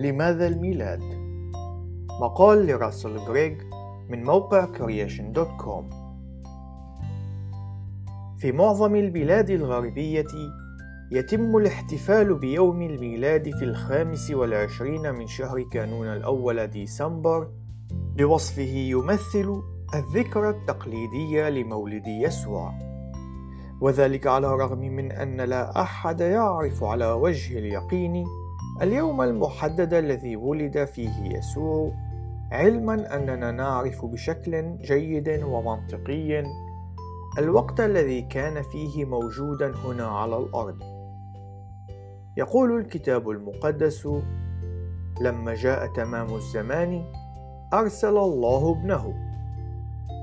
لماذا الميلاد؟ مقال لراسل غريغ من موقع creation.com في معظم البلاد الغربية يتم الاحتفال بيوم الميلاد في الخامس والعشرين من شهر كانون الأول ديسمبر بوصفه يمثل الذكرى التقليدية لمولد يسوع وذلك على الرغم من أن لا أحد يعرف على وجه اليقين اليوم المحدد الذي ولد فيه يسوع علما أننا نعرف بشكل جيد ومنطقي الوقت الذي كان فيه موجودا هنا على الأرض. يقول الكتاب المقدس لما جاء تمام الزمان أرسل الله ابنه.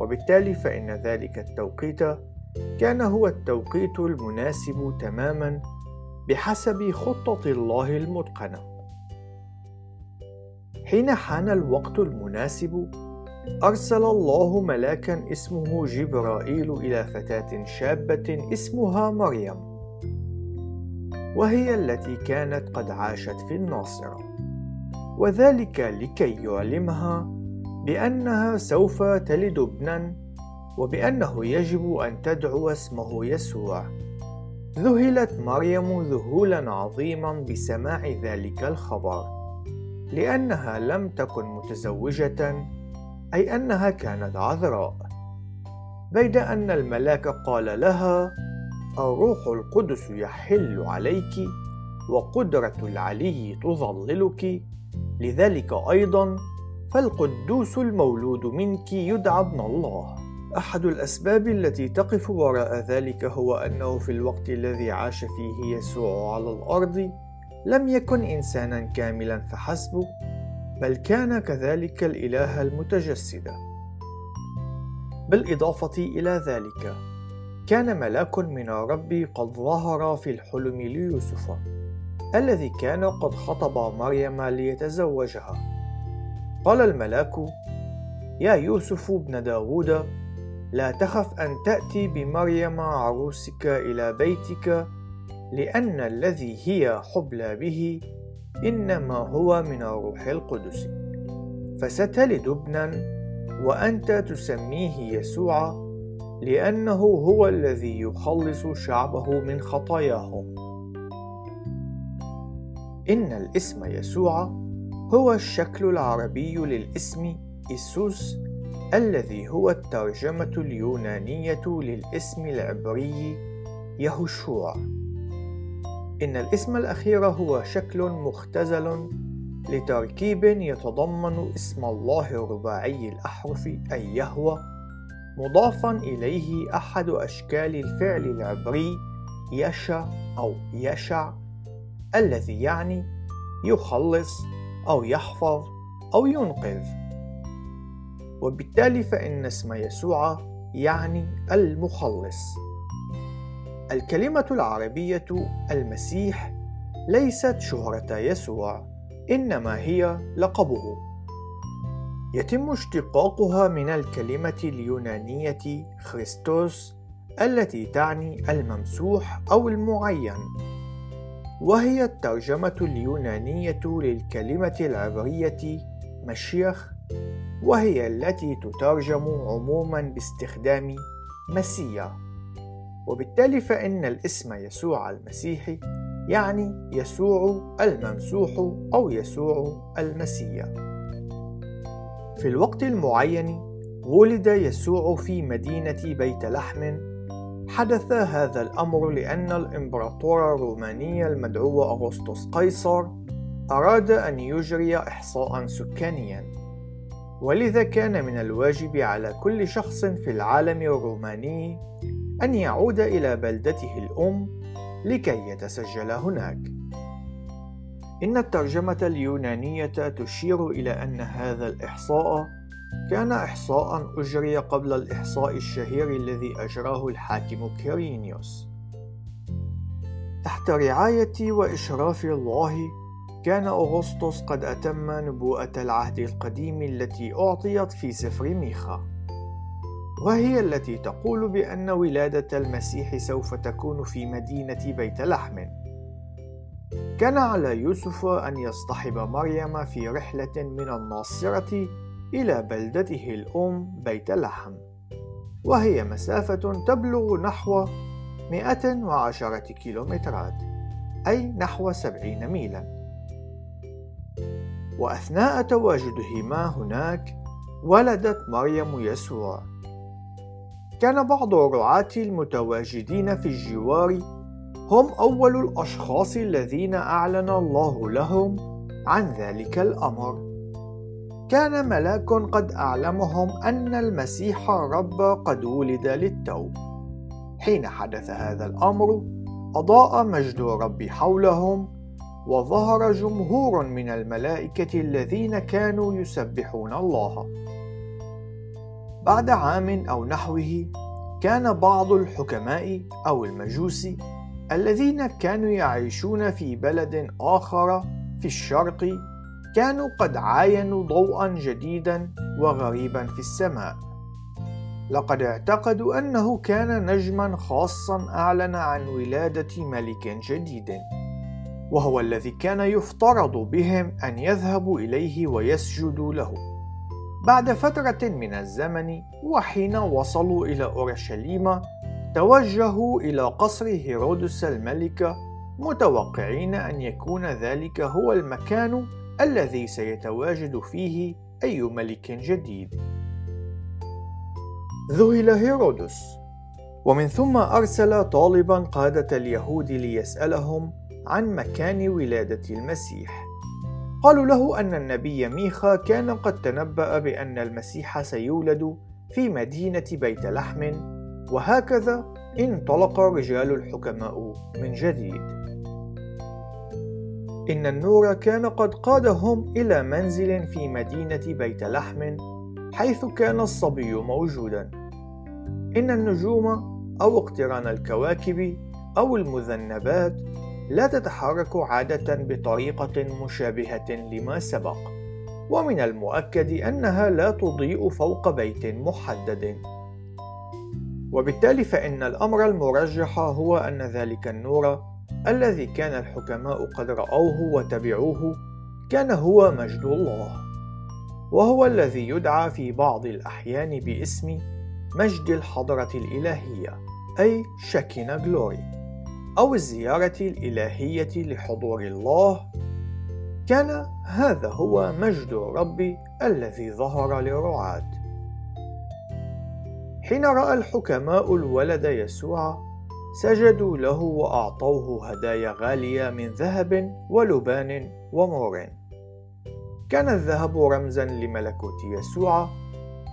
وبالتالي فإن ذلك التوقيت كان هو التوقيت المناسب تماما بحسب خطة الله المتقنة. حين حان الوقت المناسب أرسل الله ملاكا اسمه جبرائيل إلى فتاة شابة اسمها مريم وهي التي كانت قد عاشت في الناصرة. وذلك لكي يعلمها بأنها سوف تلد ابنا وبأنه يجب أن تدعو اسمه يسوع. ذهلت مريم ذهولا عظيما بسماع ذلك الخبر لأنها لم تكن متزوجة أي أنها كانت عذراء. بيد أن الملاك قال لها الروح القدس يحل عليك وقدرة العلي تظللك. لذلك أيضا فالقدوس المولود منك يدعى ابن الله. أحد الأسباب التي تقف وراء ذلك هو أنه في الوقت الذي عاش فيه يسوع على الأرض لم يكن إنسانا كاملا فحسب بل كان كذلك الإله المتجسد. بالإضافة إلى ذلك كان ملاك من الرب قد ظهر في الحلم ليوسف الذي كان قد خطب مريم ليتزوجها. قال الملاك يا يوسف ابن داود لا تخف أن تأتي بمريم عروسك إلى بيتك لأن الذي هي حبلى به إنما هو من الروح القدس. فستلد ابنا وأنت تسميه يسوع لأنه هو الذي يخلص شعبه من خطاياهم. إن الاسم يسوع هو الشكل العربي للاسم إيسوس الذي هو الترجمة اليونانية للاسم العبري يهوشوع إن الاسم الأخير هو شكل مختزل لتركيب يتضمن اسم الله الرباعي الأحرف أي يهوى. مضافا إليه أحد أشكال الفعل العبري يشع أو يشع الذي يعني يخلص أو يحفظ أو ينقذ. وبالتالي فإن اسم يسوع يعني المخلص. الكلمة العربية المسيح ليست شهرة يسوع إنما هي لقبه. يتم اشتقاقها من الكلمة اليونانية خريستوس التي تعني الممسوح أو المعين. وهي الترجمة اليونانية للكلمة العبرية مشيخ وهي التي تترجم عموما باستخدام مسيا. وبالتالي فإن الاسم يسوع المسيحي يعني يسوع الممسوح أو يسوع المسيح في الوقت المعين ولد يسوع في مدينة بيت لحم. حدث هذا الأمر لأن الإمبراطور الروماني المدعو أغسطس قيصر أراد أن يجري إحصاء سكانيا. ولذا كان من الواجب على كل شخص في العالم الروماني أن يعود إلى بلدته الأم لكي يتسجل هناك. إن الترجمة اليونانية تشير إلى أن هذا الإحصاء كان إحصاء أجري قبل الإحصاء الشهير الذي أجراه الحاكم كيرينيوس. تحت رعاية وإشراف الله كان أغسطس قد أتم نبوءة العهد القديم التي أعطيت في سفر ميخا. وهي التي تقول بأن ولادة المسيح سوف تكون في مدينة بيت لحم. كان على يوسف أن يصطحب مريم في رحلة من الناصرة إلى بلدته الأم بيت لحم. وهي مسافة تبلغ نحو 110 كيلومترات أي نحو 70 ميلا. وأثناء تواجدهما هناك ولدت مريم يسوع. كان بعض الرعاة المتواجدين في الجوار هم أول الأشخاص الذين أعلن الله لهم عن ذلك الأمر. كان ملاك قد أعلمهم أن المسيح الرب قد ولد للتو حين حدث هذا الأمر أضاء مجد الرب حولهم وظهر جمهور من الملائكة الذين كانوا يسبحون الله. بعد عام أو نحوه كان بعض الحكماء أو المجوس الذين كانوا يعيشون في بلد آخر في الشرق كانوا قد عاينوا ضوءا جديدا وغريبا في السماء. لقد اعتقدوا أنه كان نجما خاصا أعلن عن ولادة ملك جديد. وهو الذي كان يفترض بهم أن يذهبوا إليه ويسجدوا له بعد فترة من الزمن وحين وصلوا إلى أورشليم توجهوا إلى قصر هيرودس الملك متوقعين أن يكون ذلك هو المكان الذي سيتواجد فيه أي ملك جديد. ذهل هيرودس، ومن ثم أرسل طالبا قادة اليهود ليسألهم عن مكان ولادة المسيح. قالوا له أن النبي ميخا كان قد تنبأ بأن المسيح سيولد في مدينة بيت لحم، وهكذا انطلق رجال الحكماء من جديد. إن النور كان قد قادهم إلى منزل في مدينة بيت لحم حيث كان الصبي موجودا إن النجوم أو اقتران الكواكب أو المذنبات لا تتحرك عادة بطريقة مشابهة لما سبق. ومن المؤكد أنها لا تضيء فوق بيت محدد. وبالتالي فإن الأمر المرجح هو أن ذلك النور الذي كان الحكماء قد رأوه وتبعوه كان هو مجد الله. وهو الذي يدعى في بعض الأحيان باسم مجد الحضرة الإلهية أي شكنا جلوري أو الزيارة الإلهية لحضور الله. كان هذا هو مجد الرب الذي ظهر للرعاة حين رأى الحكماء الولد يسوع سجدوا له وأعطوه هدايا غالية من ذهب ولبان ومور كان الذهب رمزا لملكوت يسوع.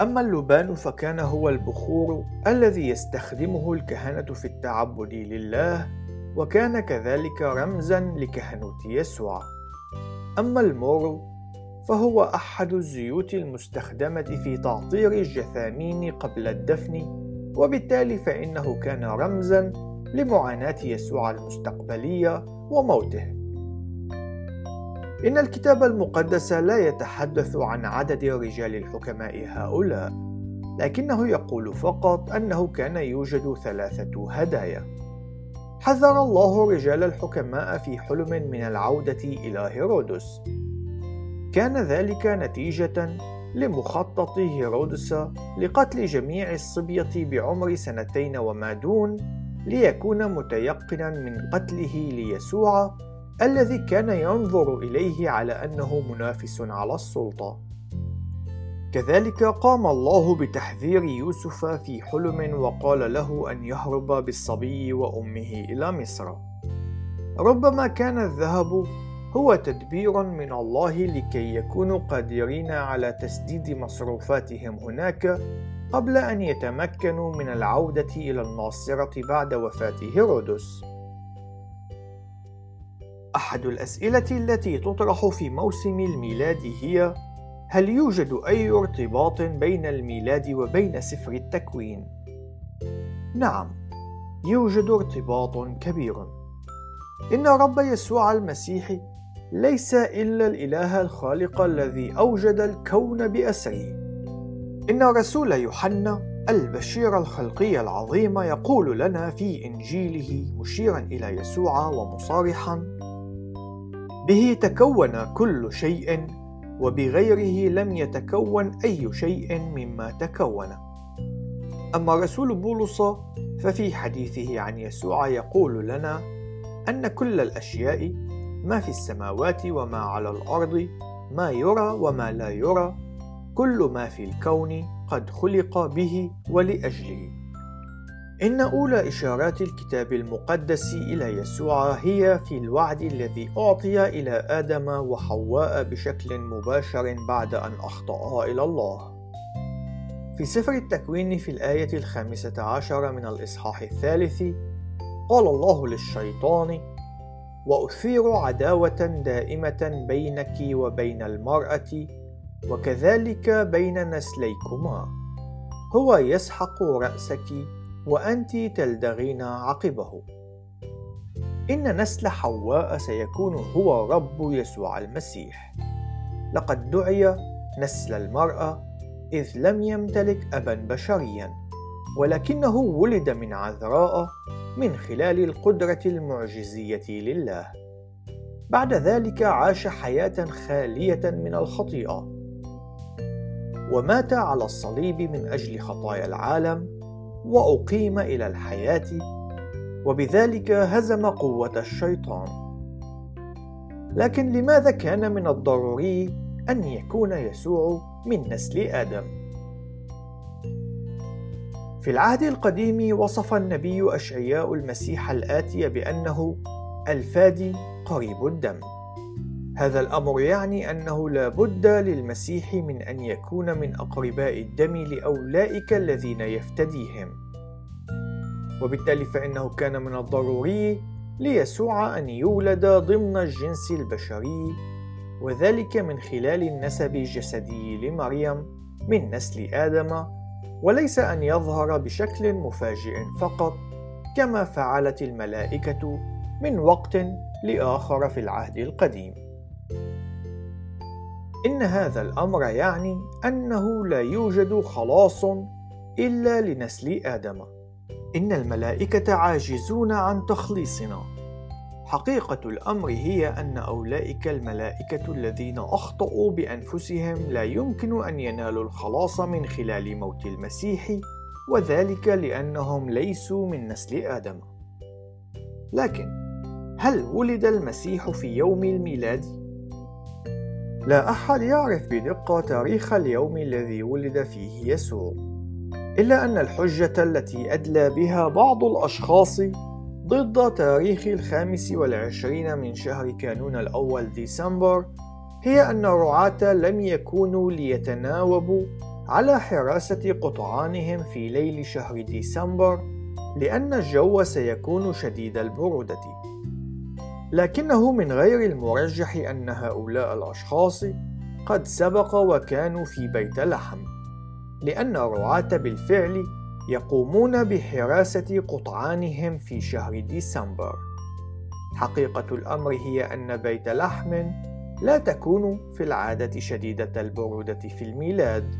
أما اللبان فكان هو البخور الذي يستخدمه الكهنة في التعبد لله. وكان كذلك رمزا لكهنوت يسوع أما المور فهو أحد الزيوت المستخدمة في تعطير الجثامين قبل الدفن وبالتالي فإنه كان رمزا لمعاناة يسوع المستقبلية وموته. إن الكتاب المقدس لا يتحدث عن عدد رجال الحكماء هؤلاء، لكنه يقول فقط أنه كان يوجد ثلاثة هدايا. حذر الله رجال الحكماء في حلم من العودة إلى هيرودس. كان ذلك نتيجة لمخطط هيرودس لقتل جميع الصبية بعمر سنتين وما دون ليكون متيقنا من قتله ليسوع الذي كان ينظر إليه على أنه منافس على السلطة كذلك قام الله بتحذير يوسف في حلم وقال له أن يهرب بالصبي وأمه إلى مصر ربما كان الذهب هو تدبير من الله لكي يكونوا قادرين على تسديد مصروفاتهم هناك قبل أن يتمكنوا من العودة إلى الناصرة بعد وفاة هيرودس. أحد الأسئلة التي تطرح في موسم الميلاد هي: هل يوجد أي ارتباط بين الميلاد وبين سفر التكوين؟ نعم، يوجد ارتباط كبير. إن رب يسوع المسيح ليس إلا الإله الخالق الذي أوجد الكون بأسره. إن رسول يوحنا البشير الخلقي العظيم يقول لنا في إنجيله مشيرا إلى يسوع ومصارحا به تكون كل شيء وبغيره لم يتكون أي شيء مما تكون. أما رسول بولس ففي حديثه عن يسوع يقول لنا أن كل الأشياء ما في السماوات وما على الأرض ما يرى وما لا يرى كل ما في الكون قد خلق به ولأجله. إن أولى إشارات الكتاب المقدس إلى يسوع هي في الوعد الذي أعطي إلى آدم وحواء بشكل مباشر بعد أن أخطأا إلى الله. في سفر التكوين في الآية الخامسة عشر من الإصحاح الثالث قال الله للشيطان: وأثير عداوة دائمة بينك وبين المرأة وكذلك بين نسليكما هو يسحق رأسك وأنت تلدغين عقبه. إن نسل حواء سيكون هو رب يسوع المسيح. لقد دعي نسل المرأة إذ لم يمتلك أبا بشريا ولكنه ولد من عذراء من خلال القدرة المعجزية لله. بعد ذلك عاش حياة خالية من الخطيئة. ومات على الصليب من أجل خطايا العالم وأقيم إلى الحياة وبذلك هزم قوة الشيطان. لكن لماذا كان من الضروري أن يكون يسوع من نسل آدم؟ في العهد القديم وصف النبي أشعياء المسيح الآتي بأنه الفادي قريب الدم. هذا الأمر يعني أنه لا بد للمسيح من أن يكون من أقرباء الدم لأولئك الذين يفتديهم. وبالتالي فإنه كان من الضروري ليسوع أن يولد ضمن الجنس البشري وذلك من خلال النسب الجسدي لمريم من نسل آدم وليس أن يظهر بشكل مفاجئ فقط كما فعلت الملائكة من وقت لآخر في العهد القديم. إن هذا الأمر يعني أنه لا يوجد خلاص إلا لنسل آدم. إن الملائكة عاجزون عن تخليصنا. حقيقة الأمر هي أن أولئك الملائكة الذين أخطأوا بأنفسهم لا يمكن أن ينالوا الخلاص من خلال موت المسيح، وذلك لأنهم ليسوا من نسل آدم. لكن هل ولد المسيح في يوم الميلاد؟ لا أحد يعرف بدقة تاريخ اليوم الذي ولد فيه يسوع، إلا أن الحجة التي أدلى بها بعض الأشخاص ضد تاريخ الخامس والعشرين من شهر كانون الأول ديسمبر هي أن الرعاة لم يكونوا ليتناوبوا على حراسة قطعانهم في ليل شهر ديسمبر لأن الجو سيكون شديد البرودة. لكنه من غير المرجح أن هؤلاء الأشخاص قد سبق وكانوا في بيت لحم لأن الرعاة بالفعل يقومون بحراسة قطعانهم في شهر ديسمبر. حقيقة الأمر هي أن بيت لحم لا تكون في العادة شديدة البرودة في الميلاد.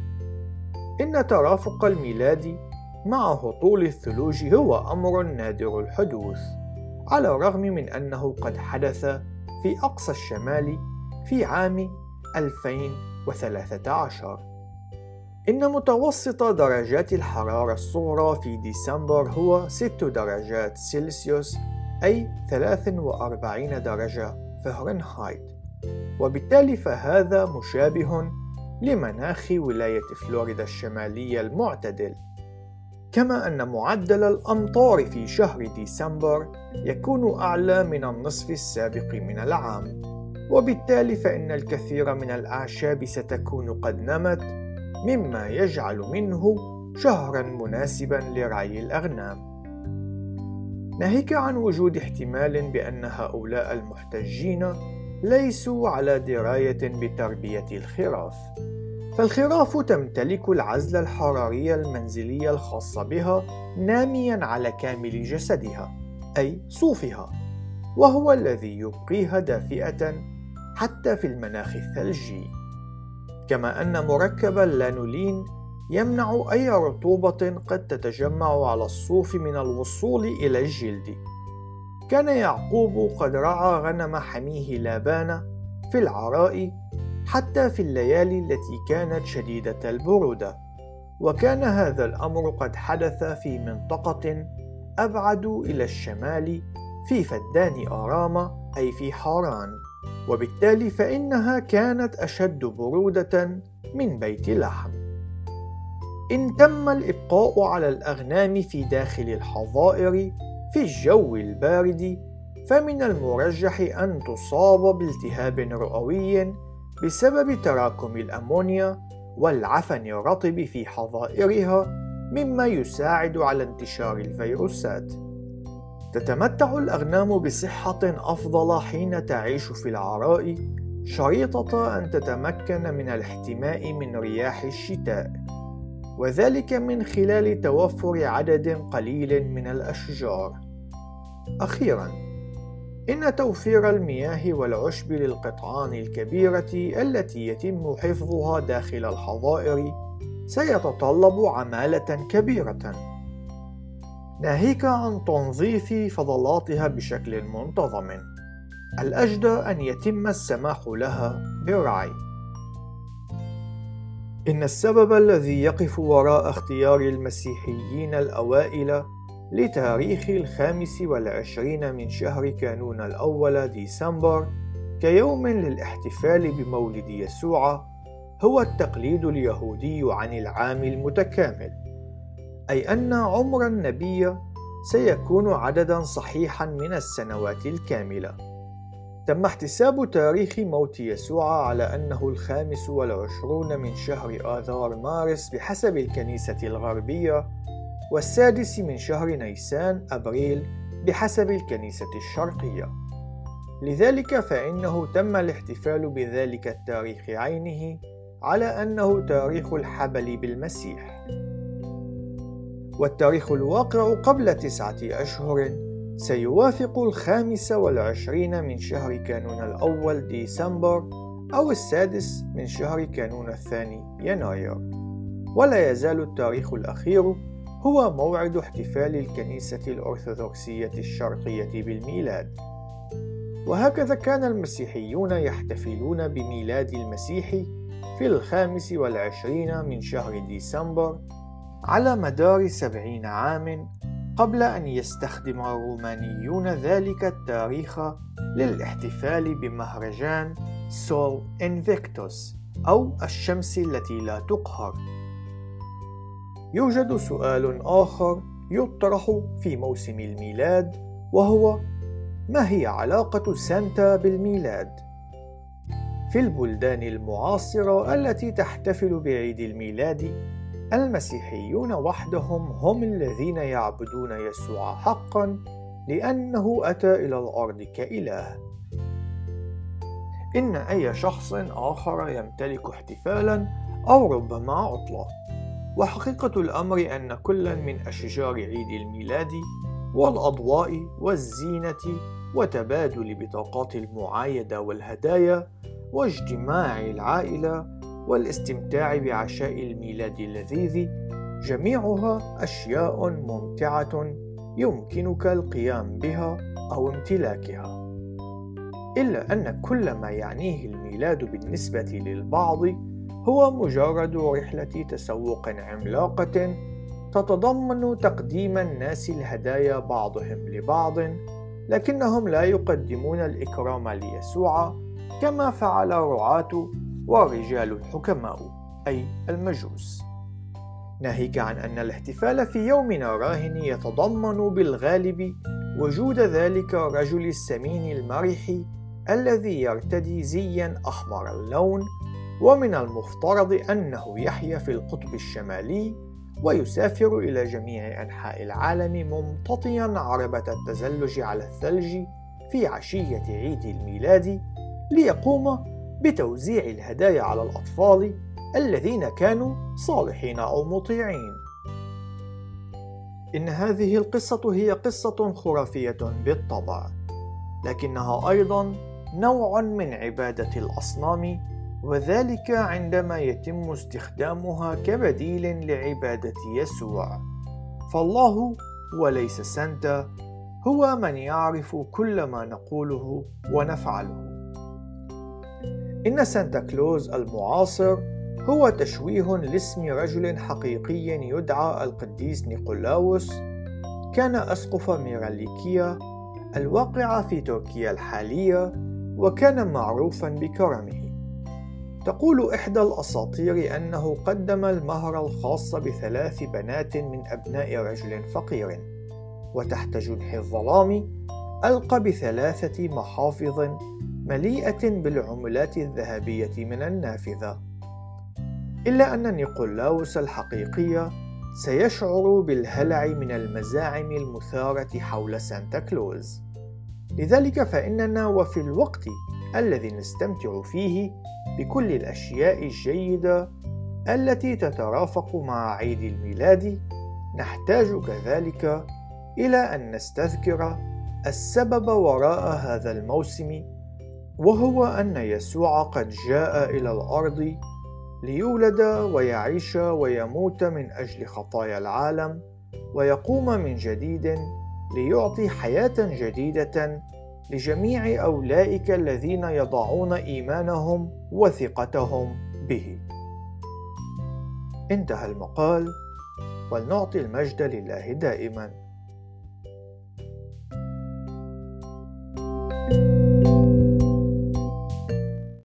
إن ترافق الميلاد مع هطول الثلوج هو أمر نادر الحدوث. على الرغم من أنه قد حدث في أقصى الشمال في عام 2013 إن متوسط درجات الحرارة الصغرى في ديسمبر هو 6 درجات سلسيوس أي 43 درجة فهرنهايت. وبالتالي فهذا مشابه لمناخ ولاية فلوريدا الشمالية المعتدل. كما أن معدل الأمطار في شهر ديسمبر يكون أعلى من النصف السابق من العام. وبالتالي فإن الكثير من الأعشاب ستكون قد نمت مما يجعل منه شهرا مناسبا لرعي الأغنام. ناهيك عن وجود احتمال بأن هؤلاء المحتجين ليسوا على دراية بتربية الخراف. فالخراف تمتلك العزل الحراري المنزلي الخاص بها ناميا على كامل جسدها أي صوفها وهو الذي يبقيها دافئة حتى في المناخ الثلجي. كما أن مركب اللانولين يمنع أي رطوبة قد تتجمع على الصوف من الوصول إلى الجلد. كان يعقوب قد رعى غنم حميه لابان في العراء حتى في الليالي التي كانت شديدة البرودة. وكان هذا الأمر قد حدث في منطقة أبعد إلى الشمال في فدان آرام أي في حاران. وبالتالي فإنها كانت أشد برودة من بيت لحم. إن تم الإبقاء على الأغنام في داخل الحظائر في الجو البارد فمن المرجح أن تصاب بالتهاب رئوي بسبب تراكم الأمونيا والعفن الرطب في حظائرها مما يساعد على انتشار الفيروسات تتمتع الأغنام بصحة أفضل حين تعيش في العراء شريطة أن تتمكن من الاحتماء من رياح الشتاء وذلك من خلال توفر عدد قليل من الأشجار. أخيراً، إن توفير المياه والعشب للقطعان الكبيرة التي يتم حفظها داخل الحظائر سيتطلب عمالة كبيرة، ناهيك عن تنظيف فضلاتها بشكل منتظم. الأجدى أن يتم السماح لها بالرعي. إن السبب الذي يقف وراء اختيار المسيحيين الأوائل لتاريخ الخامس والعشرين من شهر كانون الأول ديسمبر كيوم للاحتفال بمولد يسوع هو التقليد اليهودي عن العام المتكامل. أي أن عمر النبي سيكون عددا صحيحا من السنوات الكاملة. تم احتساب تاريخ موت يسوع على أنه الخامس والعشرون من شهر آذار مارس بحسب الكنيسة الغربية والسادس من شهر نيسان أبريل بحسب الكنيسة الشرقية. لذلك فإنه تم الاحتفال بذلك التاريخ عينه على أنه تاريخ الحبل بالمسيح. والتاريخ الواقع قبل تسعة أشهر سيوافق الخامس والعشرين من شهر كانون الأول ديسمبر أو السادس من شهر كانون الثاني يناير. ولا يزال التاريخ الأخير هو موعد احتفال الكنيسة الأرثوذكسية الشرقية بالميلاد وهكذا كان المسيحيون يحتفلون بميلاد المسيح في الخامس والعشرين من شهر ديسمبر على مدار سبعين عام قبل أن يستخدم الرومانيون ذلك التاريخ للاحتفال بمهرجان سول إنفيكتوس أو الشمس التي لا تقهر. يوجد سؤال آخر يطرح في موسم الميلاد وهو ما هي علاقة سانتا بالميلاد؟ في البلدان المعاصرة التي تحتفل بعيد الميلاد المسيحيون وحدهم هم الذين يعبدون يسوع حقا لأنه أتى إلى الأرض كإله. إن أي شخص آخر يمتلك احتفالا أو ربما عطلة. وحقيقة الأمر أن كل من أشجار عيد الميلاد والأضواء والزينة وتبادل بطاقات المعايدة والهدايا واجتماع العائلة والاستمتاع بعشاء الميلاد اللذيذ جميعها أشياء ممتعة يمكنك القيام بها أو امتلاكها. إلا أن كل ما يعنيه الميلاد بالنسبة للبعض هو مجرد رحلة تسوق عملاقة تتضمن تقديم الناس الهدايا بعضهم لبعض لكنهم لا يقدمون الإكرام ليسوع كما فعل رعاة ورجال الحكماء أي المجوس. ناهيك عن أن الاحتفال في يومنا راهن يتضمن بالغالب وجود ذلك الرجل السمين المرح الذي يرتدي زيا أحمر اللون ومن المفترض أنه يحيا في القطب الشمالي ويسافر إلى جميع أنحاء العالم ممتطيا عربة التزلج على الثلج في عشية عيد الميلاد ليقوم بتوزيع الهدايا على الأطفال الذين كانوا صالحين أو مطيعين. إن هذه القصة هي قصة خرافية بالطبع، لكنها أيضا نوع من عبادة الأصنام وذلك عندما يتم استخدامها كبديل لعبادة يسوع. فالله وليس سانتا هو من يعرف كل ما نقوله ونفعله. إن سانتا كلوز المعاصر هو تشويه لاسم رجل حقيقي يدعى القديس نيقولاوس كان أسقف ميراليكيا الواقعة في تركيا الحالية وكان معروفا بكرمه. تقول إحدى الأساطير أنه قدم المهر الخاص بثلاث بنات من أبناء رجل فقير وتحت جنح الظلام ألقى بثلاثة محافظ مليئة بالعملات الذهبية من النافذة. إلا أن نيقولاوس الحقيقي سيشعر بالهلع من المزاعم المثارة حول سانتا كلوز. لذلك فإننا وفي الوقت الذي نستمتع فيه بكل الأشياء الجيدة التي تترافق مع عيد الميلاد. نحتاج كذلك إلى أن نستذكر السبب وراء هذا الموسم وهو أن يسوع قد جاء إلى الأرض ليولد ويعيش ويموت من أجل خطايا العالم ويقوم من جديد ليعطي حياة جديدة لجميع أولئك الذين يضعون إيمانهم وثقتهم به. انتهى المقال ولنعطي المجد لله دائما. thank you